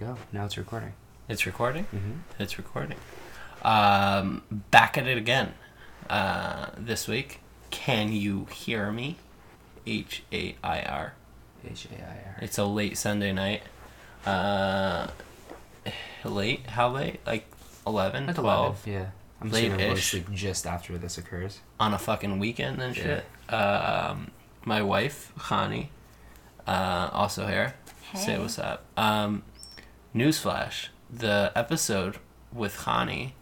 go. Now it's recording. It's recording. Mm-hmm. It's recording. Um, back at it again. Uh, this week. Can you hear me? H A I R. H A I R. It's a late Sunday night. Uh, late? How late? Like 11, Like 12? 11. Yeah. I'm assuming we'll to Late-ish. sleep just after this occurs. on a fucking weekend and Yeah. shit. Um, my wife, Khani, uh, also here. Hey. Say what's up. Um, newsflash: the episode with Khani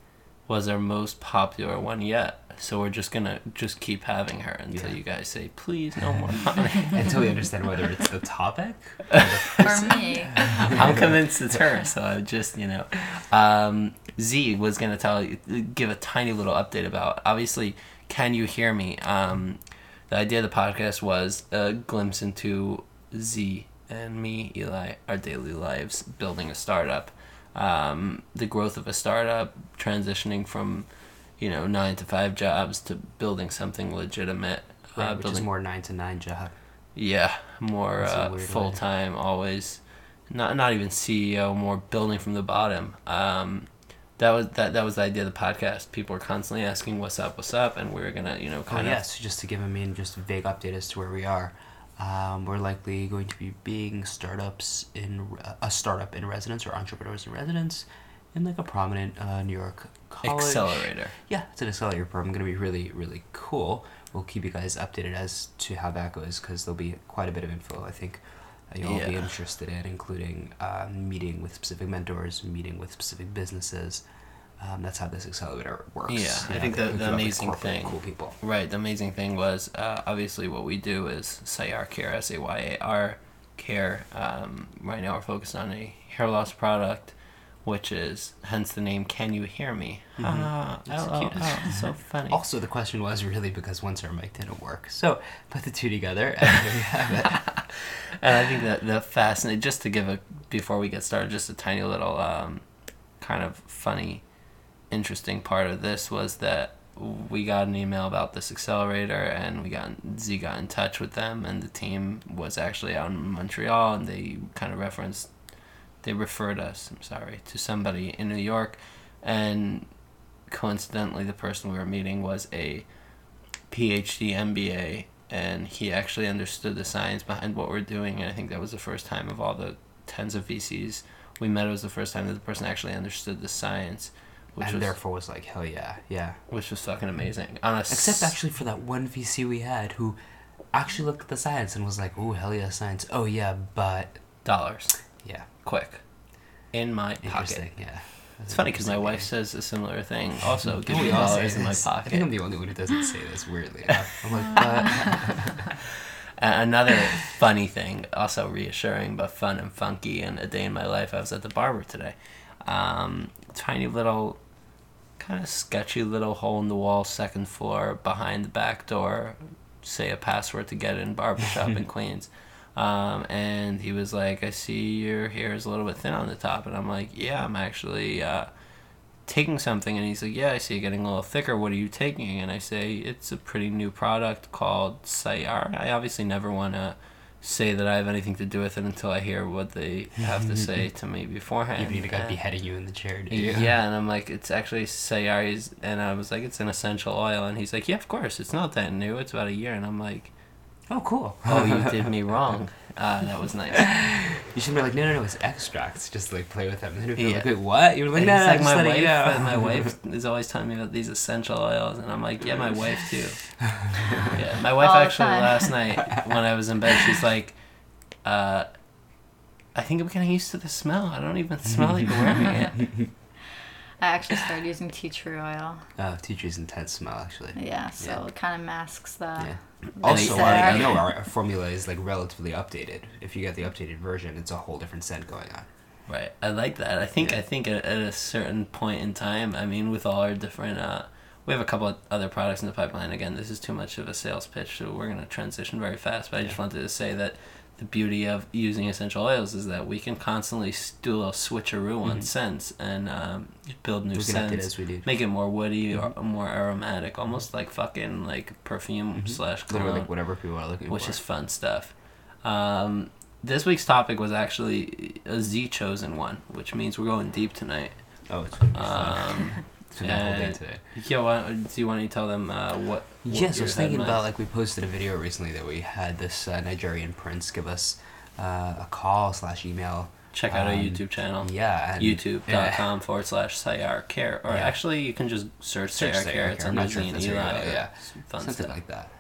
was our most popular one yet. So we're just gonna just keep having her until Yeah. you guys say please no more Khani. Until we understand whether it's the topic or the For me. I'm convinced it's her. So I just you know, um, Z was gonna tell you, give a tiny little update about. Obviously, can you hear me? Um, the idea of the podcast was a glimpse into Z and me, Eli, our daily lives building a startup, um, the growth of a startup, transitioning from, you know, nine to five jobs to building something legitimate. Right, uh, which is more nine to nine job. yeah, more uh, full time, always. Not not even CEO, more building from the bottom. Um, that was that that was the idea of the podcast. People were constantly asking, "What's up? What's up?" And we were gonna, you know, Oh kind of yes, just to give a mean, just a vague update as to where we are. Um, we're likely going to be being startups in a startup in residence or entrepreneurs in residence in like a prominent uh, New York college. accelerator. Yeah, it's an accelerator program. Going to be really really cool. We'll keep you guys updated as to how that goes because there'll be quite a bit of info. I think uh, you'll all be interested in, including uh, meeting with specific mentors, meeting with specific businesses. Um, that's how this accelerator works. Yeah, I think the- the come up with amazing thing- cool people. Right. The amazing thing was uh, obviously what we do is Sayar Care, S A Y A R Care. Um, right now we're focused on a hair loss product, which is hence the name. Can you hear me? Mhm. Ah, oh, cute. oh, oh, so funny. Also, the question was really because once our mic didn't work. So put the two together, and there you have it. and I think that the fascinating, just to give a, before we get started, just a tiny little um, kind of funny, interesting part of this was that we got an email about this accelerator and we got, Z got in touch with them and the team was actually out in Montreal and they kind of referenced, they referred us, I'm sorry, to somebody in New York. And coincidentally the person we were meeting was a PhD MBA and he actually understood the science behind what we're doing. And I think that was the first time of all the tens of VCs we met it was the first time that the person actually understood the science and was therefore was like, hell yeah, yeah. which was fucking amazing on Except actually for that one VC we had who actually looked at the science and was like, "Oh hell yeah, science! Oh yeah, but dollars yeah, quick in my pocket yeah." it's funny because my wife says a similar thing also give me We all say dollars in my this. I think pocket I'm the only one who doesn't say this. Weirdly I'm like, but Another funny thing, also reassuring but fun and funky, and a day in my life, I was at the barber today. Um, tiny little, kind of sketchy little hole in the wall, second floor, behind the back door, say a password to get in barbershop in Queens. Um, and he was like, I see your hair is a little bit thin on the top. And I'm like, yeah, I'm actually uh, taking something. And he's like, yeah, I see it getting a little thicker. What are you taking? And I say, it's a pretty new product called Sayar. I obviously never want to say that I have anything to do with it until I hear what they have to say to me beforehand. you need a guy And- beheading you in the chair, do you? yeah, and I'm like, it's actually Sayari's, and I was like, it's an essential oil, and he's like, yeah, of course, it's not that new, it's about a year, and I'm like, Oh, cool. oh, you did me wrong. Uh, that was nice. You should be like, no, no, no, it's extracts. Just like play with them. And then if you're Yeah. like, wait, what? You're like, And no, he's no, like, my wife, you know. uh, my wife is always telling me about these essential oils, and I'm like, yeah, my wife too. Yeah, my wife All actually last night when I was in bed, she's like, uh, I think I'm getting used to the smell. I don't even smell like you're wearing it. I actually started using tea tree oil. Uh, tea tree's intense smell, actually. Yeah, so Yeah. it kind of masks the. Yeah. Also, they- I, I know our formula is like relatively updated. If you get the updated version, it's a whole different scent going on. Right. I like that. I think Yeah. I think at, at a certain point in time, I mean, with all our different, uh, we have a couple of other products in the pipeline. Again, this is too much of a sales pitch, so we're gonna transition very fast. But I just wanted to say that the beauty of using essential oils is that we can constantly do a little switcheroo on Mhm. scents and um, build new we scents. as we do. Make it more woody Mhm. or more aromatic, almost like fucking like perfume Mhm. slash cologne like whatever people are looking which for. Which is fun stuff. Um, this week's topic was actually a Z chosen one, which means we're going deep tonight. Oh, it's gonna be fun. Um, gonna be whole day today. yeah, why, do you want to tell them uh, what? what Yes, I your was thinking headline- about like we posted a video recently that we had this uh, Nigerian prince give us uh, a call slash email. Check out our um, YouTube channel. Yeah, and YouTube.com forward slash Sayar Care. Or Yeah. actually, you can just search, Search Sayar Sayar Care. It's Care. on I'm not sure Disney if and that's Eli. right, yeah. Fun something stuff. like that.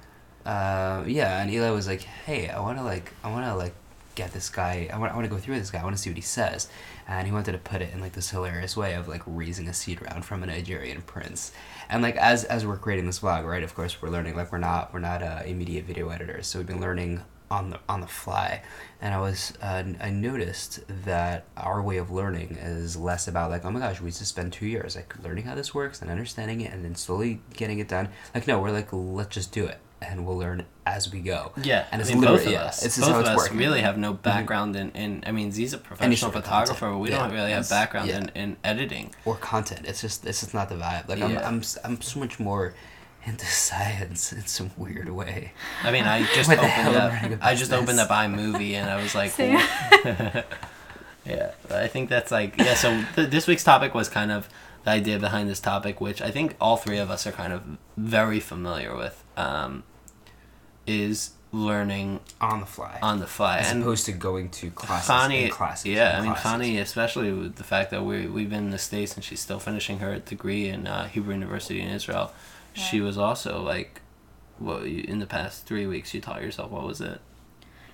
Uh, yeah, and Eli was like, "Hey, I want to like, I want to like get this guy. I want, I want to go through with this guy. I want to see what he says." And he wanted to put it in like this hilarious way of like raising a seed round from a Nigerian prince. And like as as we're creating this vlog, right? Of course, we're learning. Like we're not we're not uh, immediate video editors, so we've been learning on the on the fly. And I was uh, I noticed that our way of learning is less about like, oh my gosh, we just spend two years like learning how this works and understanding it, and then slowly getting it done. Like no, we're like let's just do it, and we'll learn as we go. Yeah, and I it's mean, both literally of yeah, us. It's just both how of us working. Mm-hmm. really have no background in, in. I mean, Z's a professional photographer, content. but we Yeah, don't really have background yeah. in, in editing. or content. It's just it's just not the vibe. Like I'm I'm s- I'm so much more into science in some weird way. I mean, I just opened hell am I up. I just about opened up iMovie and I was like, Same. "What?" yeah. I think that's like yeah. So th- this week's topic was kind of the idea behind this topic, which I think all three of us are kind of very familiar with, um, is learning On the fly. on the fly. as and opposed to going to classes Connie, and classes. yeah, and I mean classes. Connie, especially with the fact that we we've been in the states and she's still finishing her degree in uh, Hebrew University in Israel. She was also like, what you, in the past three weeks you taught yourself? What was it?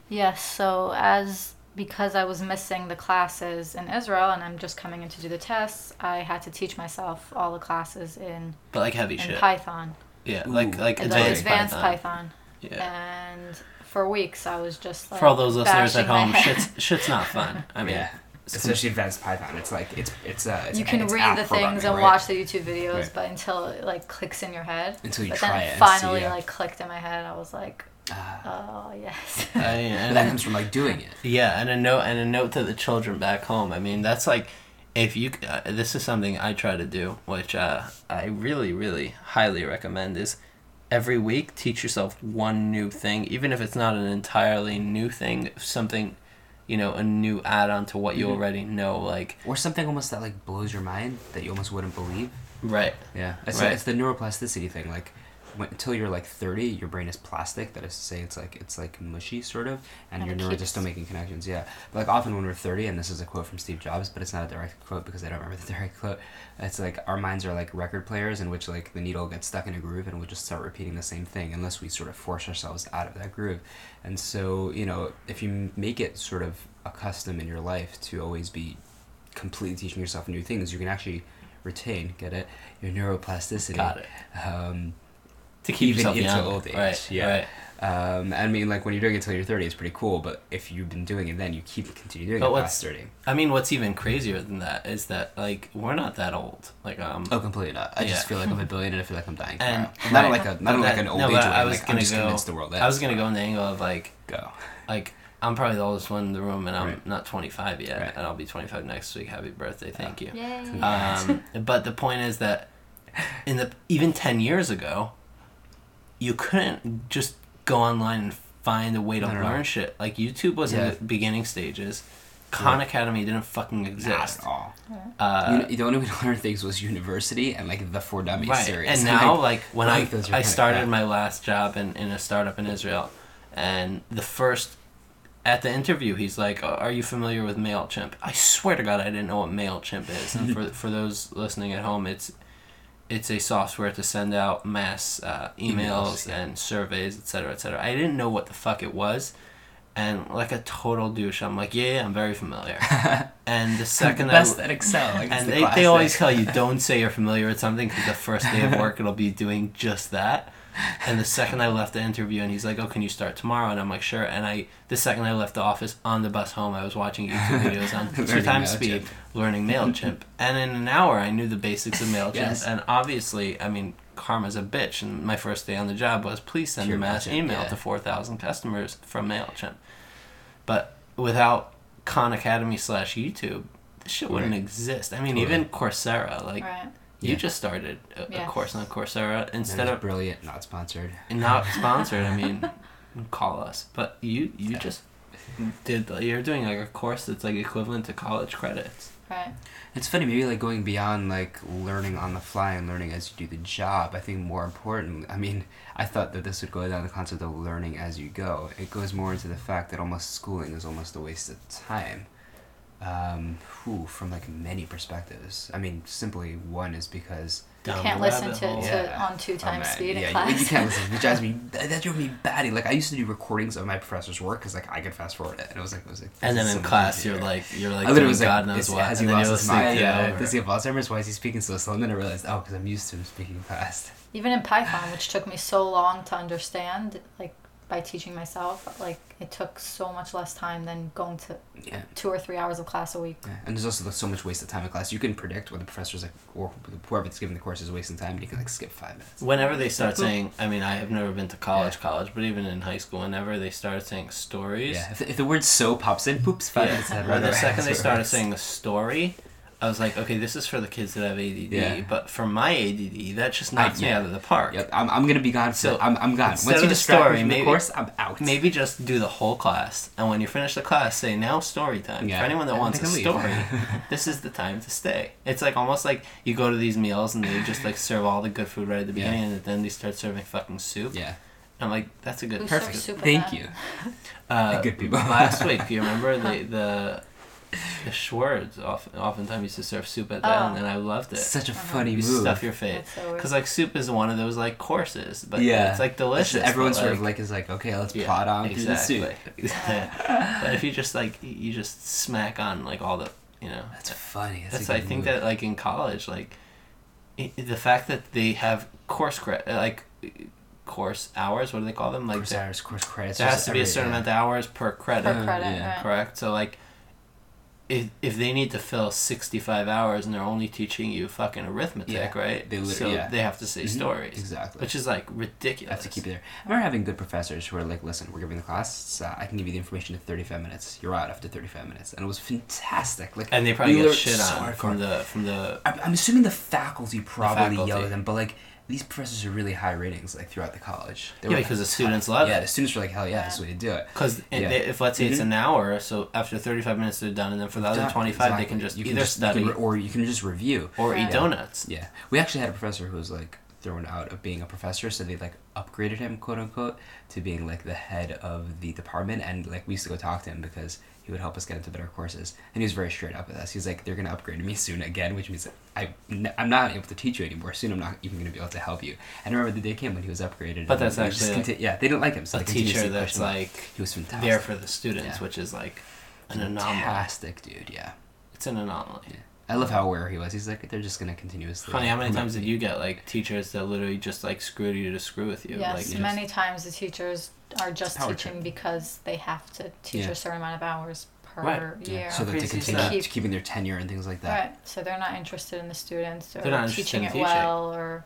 Yes, so as because I was missing the classes in Israel and I'm just coming in to do the tests, I had to teach myself all the classes in, But like heavy in shit. Python. Yeah, like like And advanced, advanced Python. Python. Yeah. And for weeks I was just like For all those listeners at home, shit's shit's not fun. I mean, yeah, especially advanced Python. It's like it's it's uh it's, you can read the things and right? watch the YouTube videos, Right. but until it like clicks in your head. Until you but try then it it finally see, yeah. like clicked in my head. I was like, Ah. oh yes. I, But and that comes from like doing it. Yeah, and a note and a note to the children back home. I mean, that's like if you uh, this is something I try to do, which uh, I really really highly recommend is every week teach yourself one new thing, even if it's not an entirely new thing, something you know, a new add-on to what you Mhm. already know like Or something almost that like blows your mind that you almost wouldn't believe. right. Yeah, it's, Right. it's the neuroplasticity thing. Like, when, until you're like thirty, your brain is plastic. That is to say, it's like it's like mushy, sort of, and, And your it neurons are still making connections. Yeah, but like often when we're thirty, and this is a quote from Steve Jobs, but it's not a direct quote because I don't remember the direct quote. It's like our minds are like record players in which like the needle gets stuck in a groove, and we'll just start repeating the same thing unless we sort of force ourselves out of that groove. And so you know, if you make it sort of a custom in your life to always be completely teaching yourself new things, you can actually retain, get it, your neuroplasticity. Got it. Um, To keep Even yourself into young. old age, Right. yeah. Right. um, I mean, like when you're doing it till you're 30, it's pretty cool. But if you've been doing it, then you keep continue doing But it what's- past 30. I mean, what's even crazier than that is that like we're not that old. Like um Oh, completely not. I Yeah. just feel like I'm a billion, and I feel like I'm dying. And- tomorrow. not right. like a not But like an old no, age but. I was like, gonna I'm just go- convinced the world. I was gonna go in the angle of like go. like I'm probably the oldest one in the room, and I'm Right. not 25 yet, Right. and I'll be 25 next week. Happy birthday! Thank you. Yay. Um, but the point is that in the even 10 years ago, you couldn't just go online and find a way to learn shit. Like YouTube was Yeah. in the beginning stages. Khan Right. Academy didn't fucking Not exist. at all. Uh, the only way to learn things was university and like the For Dummies right. series. And now, like when I I I started yeah. my last job in, in a startup in Israel, and the first at the interview, he's like, "Oh, "Are you familiar with Mailchimp?" I swear to God, I didn't know what Mailchimp is. And for for those listening at home, it's it's a software to send out mass uh, emails, Emails, yeah. and surveys, etc., cetera, etc. Cetera. I didn't know what the fuck it was, and like a total douche, I'm like, "Yeah, yeah I'm very familiar." and the second I best at Excel. Like, and the they, they always tell you don't say you're familiar with something because the first day of work it'll be doing just that and the second i left the interview and he's like oh can you start tomorrow and i'm like sure and i the second i left the office on the bus home i was watching youtube videos on two Learning times MailChimp. speed learning mailchimp and in an hour i knew the basics of mailchimp Yes. and obviously i mean karma's a bitch and my first day on the job was please send Pure a mass MailChimp, email yeah. to 4000 customers from mailchimp but without khan academy slash youtube this shit wouldn't Right. exist i mean Totally. even coursera like right. You Yeah. just started uh, a, a Yes. course on Coursera instead of brilliant, not sponsored. not sponsored. I mean, call us, but you you Yeah. just did you're doing like a course that's like equivalent to college credits. Right. It's funny, maybe like going beyond like learning on the fly and learning as you do the job. I think more important. I mean, I thought that this would go down the concept of learning as you go. It goes more into the fact that almost schooling is almost a waste of time. Um, whew, from like many perspectives. I mean, simply one is because You can't listen to, hole. to Yeah. on two times man, speed in class. You, you can't listen. It drives me. That, that drove me batty. Like I used to do recordings of my professor's work because like I could fast forward it, and it was like it was like. And then is in class, easier. you're like you're like I literally was like, God knows is- what, has and he lost his mind? Yeah. over. Does he have Alzheimer's? Why is he speaking so slow? And then I realized, oh, because I'm used to him speaking fast. Even in Python, which took me so long to understand, like by teaching myself, like it took so much less time than going to Yeah. two or three hours of class a week. Yeah, and there's also so much wasted time in class. You can predict when the professor's like, or whoever's giving the course is wasting time. You can like skip five minutes. Whenever they start saying, I mean, I have never been to college, college, but even in high school, whenever they started saying stories, Yeah, if, if the word "so" pops in, poops, five yeah, minutes ahead. right the second they That's what it started saying a story, I was like, okay, this is for the kids that have ADD, Yeah. but for my ADD, that just I- knocks me yeah. out of the park. Yep, I'm, I'm gonna be gone. So, I'm, I'm gone. Once you the distract story, me from maybe- the course, I'm out. Maybe just do the whole class, and when you finish the class, say now story time. Yeah. For anyone that And wants a story, this is the time to stay. It's like almost like you go to these meals and they just like serve all the good food right at the Yeah. beginning, and then they start serving fucking soup. Yeah, I'm like, that's a good Who perfect. serves soup thank that? you. Uh, Good people. last week, do you remember the the the Schwartz often oftentimes used to serve soup at that, Oh. and I loved it. Such a Uh-huh. funny You move. stuff your face. That's so. Because like soup is one of those like courses, but Yeah. it's like It's delicious. just- everyone but, sort of like is like, okay, let's Yeah, plot on through the exactly. soup. but if you just like you just smack on like all the you know That's funny. That's, that's a I good think move. that like in college like i the fact that they have course credit like course hours what do they call them like course hours, course credits. there has to be a certain yeah. amount of hours per credit Per credit, yeah, right. correct so like if, if they need to fill 65 hours and they're only teaching you fucking arithmetic Yeah, right they so yeah. they have to say Mhm, stories Exactly. which is like ridiculous. I have to keep it there. I remember having good professors who were like, "Listen, we're giving the class. Uh, I can give you the information in 35 minutes. You're out after 35 minutes," and it was fantastic. Like, and they probably get shit so on from the from the I'm, I'm assuming the faculty probably faculty. yell at them, but like these professors are really high ratings like throughout the college. They Yeah, were, because the students tough. love yeah, it. the students were like, "Hell yeah, that's the way to do it." Because Yeah. if let's say it's Mhm. an hour, so after thirty five minutes they're done, and then for the other Done. twenty five they can just You either just- you study can re- or you can just review. or Right. eat donuts. Yeah, we actually had a professor who was like thrown out of being a professor, so they like upgraded him, quote unquote, to being like the head of the department, and like we used to go talk to him because he would help us get into better courses, and he was very straight up with us. He's like, "They're gonna upgrade me soon again," which means I I'm not able to teach you anymore. Soon, I'm not even gonna be able to help you. And I remember the day came when he was upgraded. But and that's actually, like, conti- yeah, they didn't like him, so A teacher that's like he was fantastic. there for the students, Yeah. which is like an anomaly. fantastic dude. Yeah. It's an anomaly. Yeah. I love how aware he was. He's like, they're just gonna continuously. Honey, how many times did you get like teachers that literally just like screwed you to screw with you? Yes, like, just- many times the teachers are just teaching trip. because they have to teach Yeah. a certain amount of hours per Right. year. Yeah, so that they Crazy continue stuff. keeping their tenure and things like that. Right. So they're not interested in the students or They're not teaching in it well or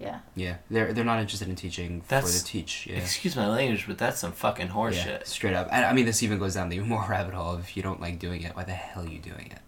yeah. Yeah, they're they're not interested in teaching That's- for the teach. Yeah, Excuse my language, but that's some fucking yeah, horseshit. straight up. And I mean, this even goes down the even more rabbit hole. If you don't like doing it, why the hell are you doing it?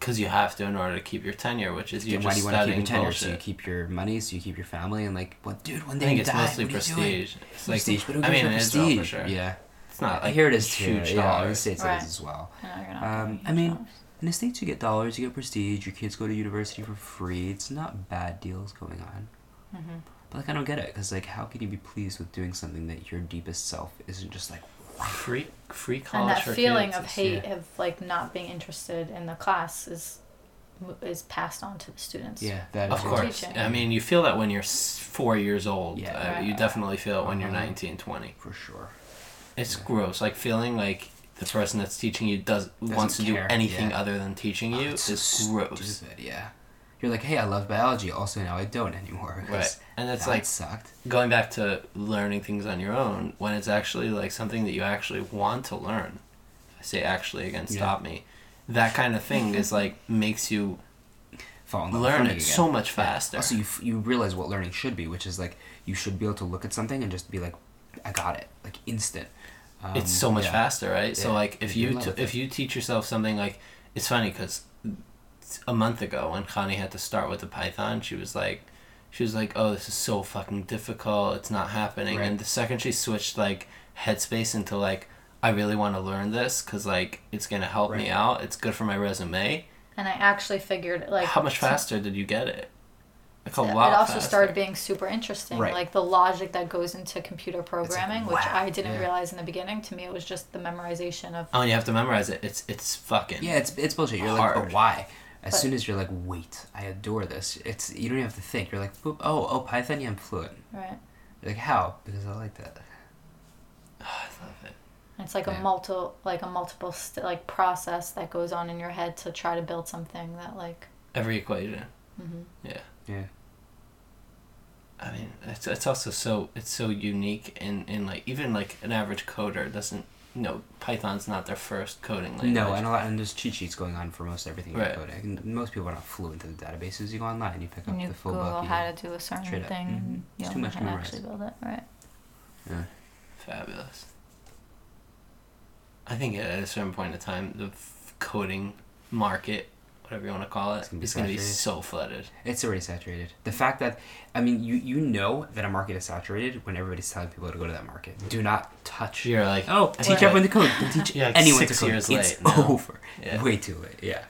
Because you have to in order to keep your tenure, which is you Then why just do you want to keep your tenure? bullshit. So you keep your money, so you keep your family, and like, what, dude, one I day think you it's die. mostly what are you doing? prestige. It's like prestige, but who I cares mean, about in Israel for prestige? sure. Yeah, It's not like here it is too. huge Yeah, in the dollars. states Right. it is as well. No, Um, I mean- dollars. In the states, you get dollars, you get prestige. Your kids go to university for free. It's not bad deals going on. Mhm. But like, I don't get it because like, how can you be pleased with doing something that your deepest self isn't just like? Free free college and that for feeling kids of hate yeah. of like not being interested in the class is is passed on to the students. Yeah, that Of course. Teaching. I mean, you feel that when you're four years old. Yeah. Uh, Right. you definitely feel it when you're Uh-huh. 19, 20. for sure. It's Yeah. gross. Like feeling like the person that's teaching you doesn't wants to care, do anything yeah. other than teaching you Oh, it's is so gross. Stupid, yeah. You're like, hey, I love biology. Also, now I don't anymore. Right. And it's like sucked. going back to learning things on your own when it's actually like something that you actually want to learn. I say actually again, Yeah. stop me. That kind of thing is like makes you Fall in love learn it again. so much Yeah. faster. Also, you, f- you realize what learning should be, which is like you should be able to look at something and just be like, I got it, like instant. Um, it's so much yeah. faster, right? So like if You're you t- if you teach yourself something like it's funny because a month ago when Connie had to start with the Python, she was like, she was like, oh, this is so fucking difficult. It's not happening. Right. And the second she switched like Headspace into like I really want to learn this because like it's gonna help me out. It's good for my resume. And I actually figured like How much faster did you get it? Like a it lot. also faster. started being super interesting Right. like the logic that goes into computer programming which wow, i didn't yeah. realize in the beginning to me it was just the memorization of Oh, and you have to memorize it. It's it's fucking. Yeah, it's it's bullshit. You're like, but why? As But- soon as you're like, wait, I adore this. It's you don't even have to think. You're like, oh, oh, Python, yeah, I'm fluent. right You're like, how? Because I like that. I love it. And it's like Yeah. a multiple like a multiple st- like process that goes on in your head to try to build something that like Every equation. mhm. Yeah. Yeah. I mean, it's it's also so it's so unique in in like even like an average coder doesn't you know Python's not their first coding language. No, and a lot, and there's cheat sheets going on for most everything Right. you're coding. And most people are not fluent in the databases. You go online, you pick up you the full google book. how to do a certain straight up. thing Mhm. and It's you too much how to actually build it right Yeah. Fabulous. I think at a certain point in time, the f- coding market, whatever you want to call it, It's gonna be is going to be so flooded. It's already saturated. The fact that, I mean, you you know that a market is saturated when everybody's telling people to go to that market. Do not touch. You're like, Oh, teach everyone to code. Teach Yeah, like anyone six to code. it's late over. Yeah. Way too late. Yeah.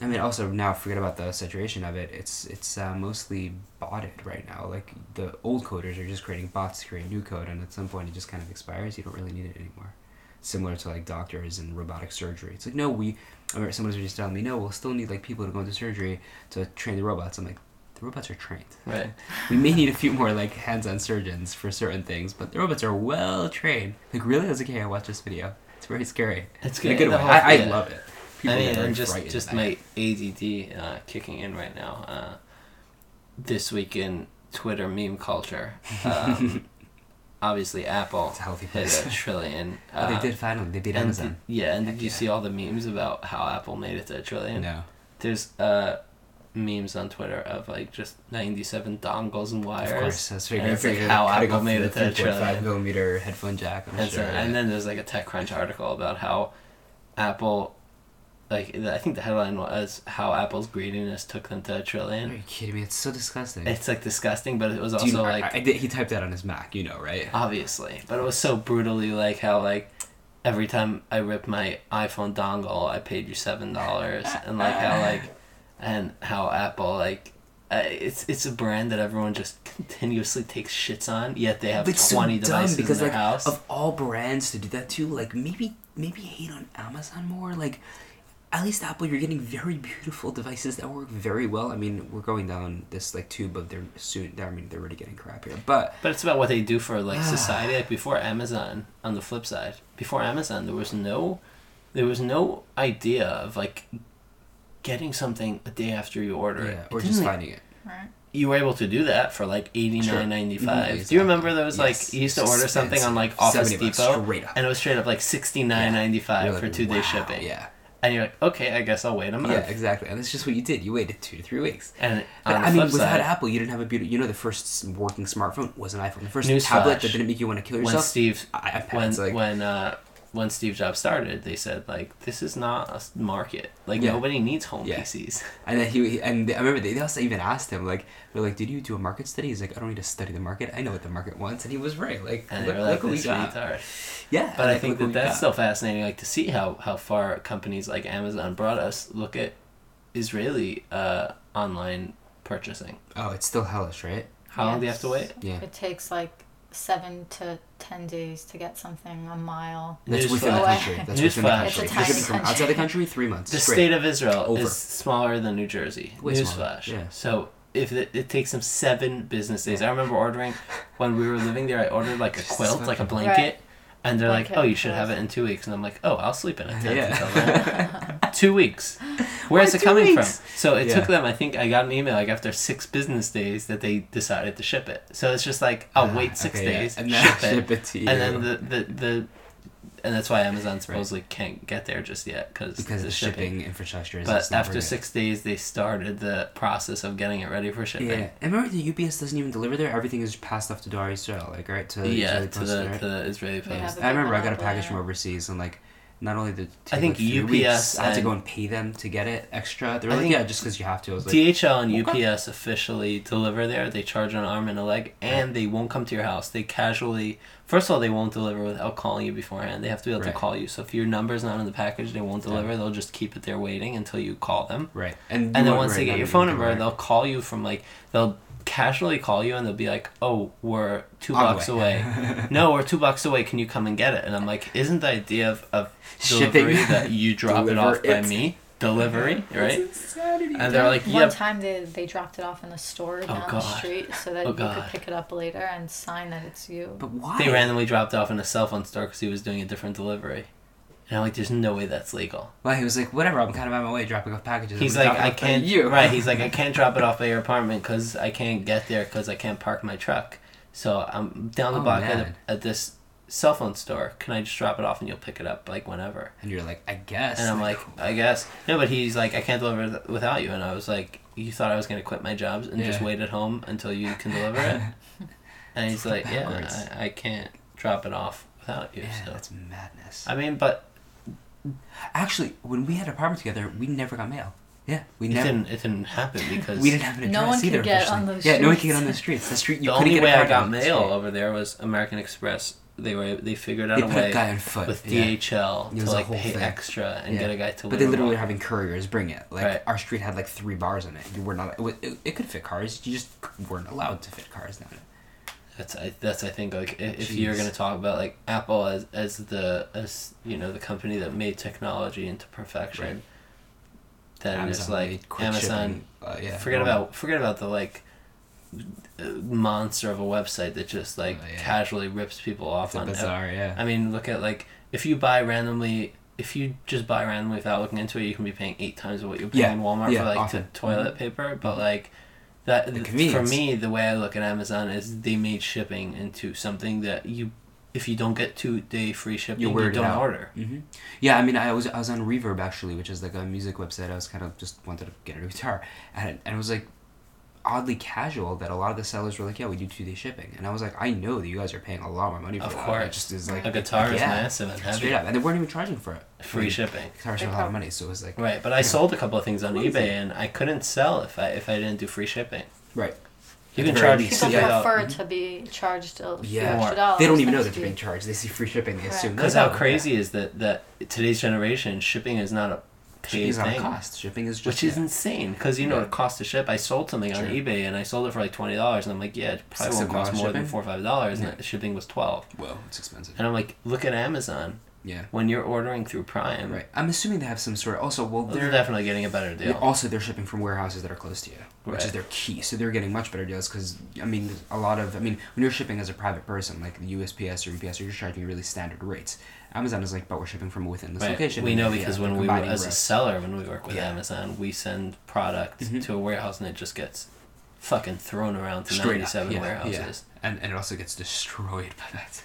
I mean, also now forget about the saturation of it. It's it's uh, mostly botted right now. Like the old coders are just creating bots to create new code, and at some point it just kind of expires. You don't really need it anymore. Similar to like doctors and robotic surgery. It's like no, we. I remember someone was just telling me, no, we'll still need like people to go into surgery to train the robots. I'm like, the robots are trained. right. We may need a few more like hands-on surgeons for certain things, but the robots are well trained. Like really, I was like, hey, I watched this video. It's very scary. It's In a good. good way. whole- I, I yeah. love it. I get mean, and just just my. ADD uh, kicking in right now. Uh, this week in Twitter meme culture, um, obviously Apple It's a healthy hit a trillion. Oh, they uh, did finally. They beat Amazon. did- yeah, and did you yeah. see all the memes about how Apple made it to a trillion? no, There's uh, memes on Twitter of like just 97 dongles and wires. of course. That's it's like how Apple made it to a 3.5 trillion. millimeter headphone jack. I'm And, sure. so, and then there's like a TechCrunch article about how Apple, like I think the headline was how Apple's greediness took them to a trillion. Are you kidding me? It's so disgusting. It's like disgusting, but it was also you know, like I, I did, he typed that on his Mac. You know, right? obviously, but it was so brutally like how like every time I ripped my iPhone dongle, I paid you seven dollars, and like how like and how Apple like. Uh, it's it's a brand that everyone just continuously takes shits on, yet they have it's twenty dumb devices because in their like house. of all brands to do that too, like maybe maybe hate on Amazon more. Like at least Apple, you're getting very beautiful devices that work very well. I mean, we're going down this like tube of they're soon. I mean, they're already getting crap here, but But it's about what they do for like society. Like before Amazon, on the flip side, before Amazon, there was no, there was no idea of like getting something a day after you order yeah, it. or It just didn't- finding it. right You were able to do that for like eighty nine ninety five. Mhm, Do exactly. you remember those? Yes. like you used to order something on like Office Depot, straight up. and it was straight up like sixty nine ninety five You're for like, two day wow, shipping. Yeah, And you're like, okay, I guess I'll wait a month. yeah, exactly. And that's just what you did. You waited two to three weeks. And But I mean, without side, Apple, you didn't have a beautiful. You know, the first working smartphone was an iPhone. The first tablet that didn't make you want to kill yourself. when. Steve iPads, when like when uh when Steve Jobs started, they said like this is not a market. Like Yeah. nobody needs home Yeah. PCs. And then he, he- and I remember they also even asked him like they're like, "Did you do a market study?" He's like, "I don't need to study the market. I know what the market wants." And he was right. Like, And look, they were like, look we this got. retard. Yeah, But I think that what we that's got. still fascinating, like to see how how far companies like Amazon brought us. Look at Israeli uh, online purchasing. Oh, it's still hellish, right? How long do you have to wait? Yeah, it takes like seven to ten days to get something a mile that's within the Newsflash. country. That's within the Newsflash. country. It's a If you're from country. outside the country, three months. The straight. state of Israel Over. is smaller than New Jersey. Way smaller, Newsflash. yeah. So if it, it takes them seven business days. I remember ordering when we were living there. I ordered like a quilt, like a blanket, Right. And they're like, Blanket, "Oh, you should have it in two weeks." And I'm like, "Oh, I'll sleep in a tent until yeah. then." two weeks. Where's it coming weeks? from? So it Yeah. took them. I think I got an email like after six business days that they decided to ship it. So it's just like, I'll Ah, wait six okay, yeah. days, and then ship it, ship it to you. and then the, the the and that's why Amazon supposedly can't get there just yet cause because the the shipping infrastructure is. But after very good. six days, they started the process of getting it ready for shipping. Yeah, and remember the UPS doesn't even deliver there. Everything is just passed off to Doar Israel, like right to Yeah, Israeli to Post, the right? to the Israeli They post. have I remember I got a package from overseas and like not only the I think like, UPS weeks, I had to go and pay them to get it extra. They're I like, yeah, just because you have to. I was like, DHL and okay. UPS officially deliver there. They charge an arm and a leg, and they won't come to your house. They casually, first of all, they won't deliver without calling you beforehand. They have to be able Right. to call you. So if your number's not in the package, they won't Yeah. deliver. They'll just keep it there waiting until you call them. right, and And then once they get your phone number, they'll call you from like they'll casually call you and they'll be like, "Oh, we're two On blocks way." away. no, we're two blocks away. Can you come and get it?" And I'm like, "Isn't the idea of, of Shipping. delivery that you drop it off by it. me? Delivery, right?" insanity. And they're like, One "Yep." time they, they dropped it off in the store oh, down the God. street so that Oh, you God. could pick it up later and sign that it's you. but why? They randomly dropped off in a cell phone store because he was doing a different delivery. And I'm like, "There's no way that's legal." Well, he was like, whatever. I'm kind of on my way, dropping off packages. He's like, I can't. You Right. He's like, I can't drop it off at your apartment because I can't get there because I can't park my truck. So I'm down the Oh, block at, a, at this cell phone store. Can I just drop it off and you'll pick it up like whenever? and you're like, I guess. And I'm like, I guess. No, but he's like, I can't deliver th- without you. And I was like, you thought I was gonna quit my jobs and just wait at home until you can deliver it? and he's like, yeah, I, I can't drop it off without you. yeah, so that's madness. I mean, but Actually, when we had an apartment together, we never got mail. Yeah, we it never. didn't. It didn't happen because We didn't have an address No one could either. get on those Yeah, no one could get on the streets. The street. You the couldn't only get way I got on the mail street. over there was American Express. They were they figured out They a put way a guy on foot. with yeah. DHL It to was like pay thing. extra and Yeah. get a guy to. But they literally were having couriers bring it. Like Right. our street had like three bars in it. You were not. It, it, it could fit cars. You just weren't allowed to fit cars down it. That's I, that's I think like i- if you're gonna talk about like Apple as as the as you know the company that made technology into perfection, Right. then it's Amazon like Amazon. uh, yeah, forget normal. about forget about the like uh, monster of a website that just like Oh, yeah. casually rips people off It's on. ev- bizarre. Yeah. I mean, look at like if you buy randomly. If you just buy randomly without looking into it, you can be paying eight times what you're paying Yeah, in Walmart yeah, for like toilet paper. But like that for me, the way I look at Amazon is they made shipping into something that you, if you don't get two day free shipping, You you, don't out. order. hmm Yeah, I mean, I was I was on Reverb actually, which is like a music website. I was kind of just wanted to get a guitar, and and it was like oddly casual that a lot of the sellers were like, "Yeah, we do two day shipping," and I was like, "I know that you guys are paying a lot more money for Of that." course. it just is like A guitar is yeah, massive and straight up, and they weren't even charging for it. Free Like, shipping. Guitars They are a lot of money, so it was like Right, but I sold a couple of things on Crazy. eBay and I couldn't sell if I if I didn't do free shipping. right. You can charge People something yeah. out- prefer mm-hmm. to be charged a few Yeah. extra dollars. They don't even know that they're being charged. They see free shipping, they Right. assume. Because "Oh, how okay." crazy is that that today's generation shipping is not a Shipping paid is not a thing. cost. Shipping is just Which is yeah. insane because you know Yeah. it costs to ship. I sold something on eBay and I sold it for like twenty dollars and I'm like, yeah, it probably won't cost more than four or five dollars Yeah. and the shipping was twelve. Well, it's expensive. And I'm like, look at Amazon Yeah. when you're ordering through Prime. Right. I'm assuming they have some sort of also. Well, They're they're definitely getting a better deal. Also, they're shipping from warehouses that are close to you, which is their key. So they're getting much better deals because I mean, a lot of I mean, when you're shipping as a private person, like the USPS or UPS, you're just charging really standard rates. Amazon is like, but we're shipping from within this Right. location. We know because when we as a seller when we work with Yeah. Amazon, we send product Mhm. to a warehouse and it just gets fucking thrown around to Straight ninety up, yeah, warehouses. yeah. and and it also gets destroyed by that.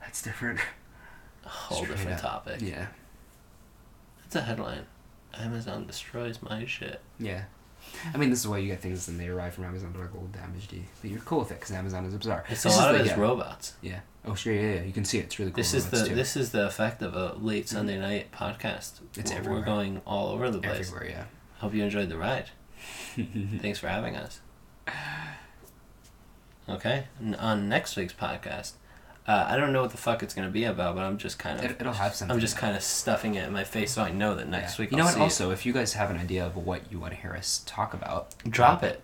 That's different. A whole Straight different up. topic. Yeah, That's a headline. Amazon destroys my shit. yeah. I mean, this is why you get things and they arrive from Amazon. They're like old damaged. But you're cool with it because Amazon is bizarre. It's This a lot of it is yeah. robots. Yeah. Oh, sure. Yeah, yeah. You can see it. It's really cool. This is the too. this is the effect of a late mm-hmm. Sunday night podcast. It's we're, everywhere. we're going all over the place. everywhere. Yeah. Hope you enjoyed the ride. Thanks for having us. Okay, on next week's podcast, uh, I don't know what the fuck it's gonna be about, but I'm just kind of It, it'll have something. I'm just kind of stuffing it in my face so I know that next Yeah. week. You know I'll what? see it. Also, if you guys have an idea of what you want to hear us talk about, drop it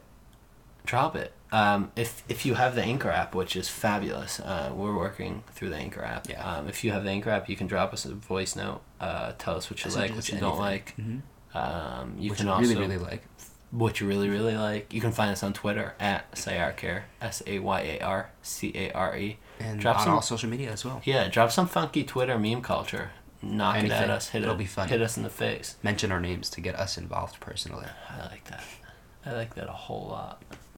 drop it um, if if you have the anchor app which is fabulous uh, we're working through the anchor app Yeah. um, if you have the anchor app you can drop us a voice note uh, tell us what you like what you don't anything. like um, you can I also really, really like. what you really really like you can find us on twitter at sayarcare s-a-y-a-r-c-a-r-e And Drop on some- all social media as well. yeah drop some funky twitter meme culture knock it at Anything. us hit It'll it be funny. hit us in the face Mention our names to get us involved personally. i like that i like that a whole lot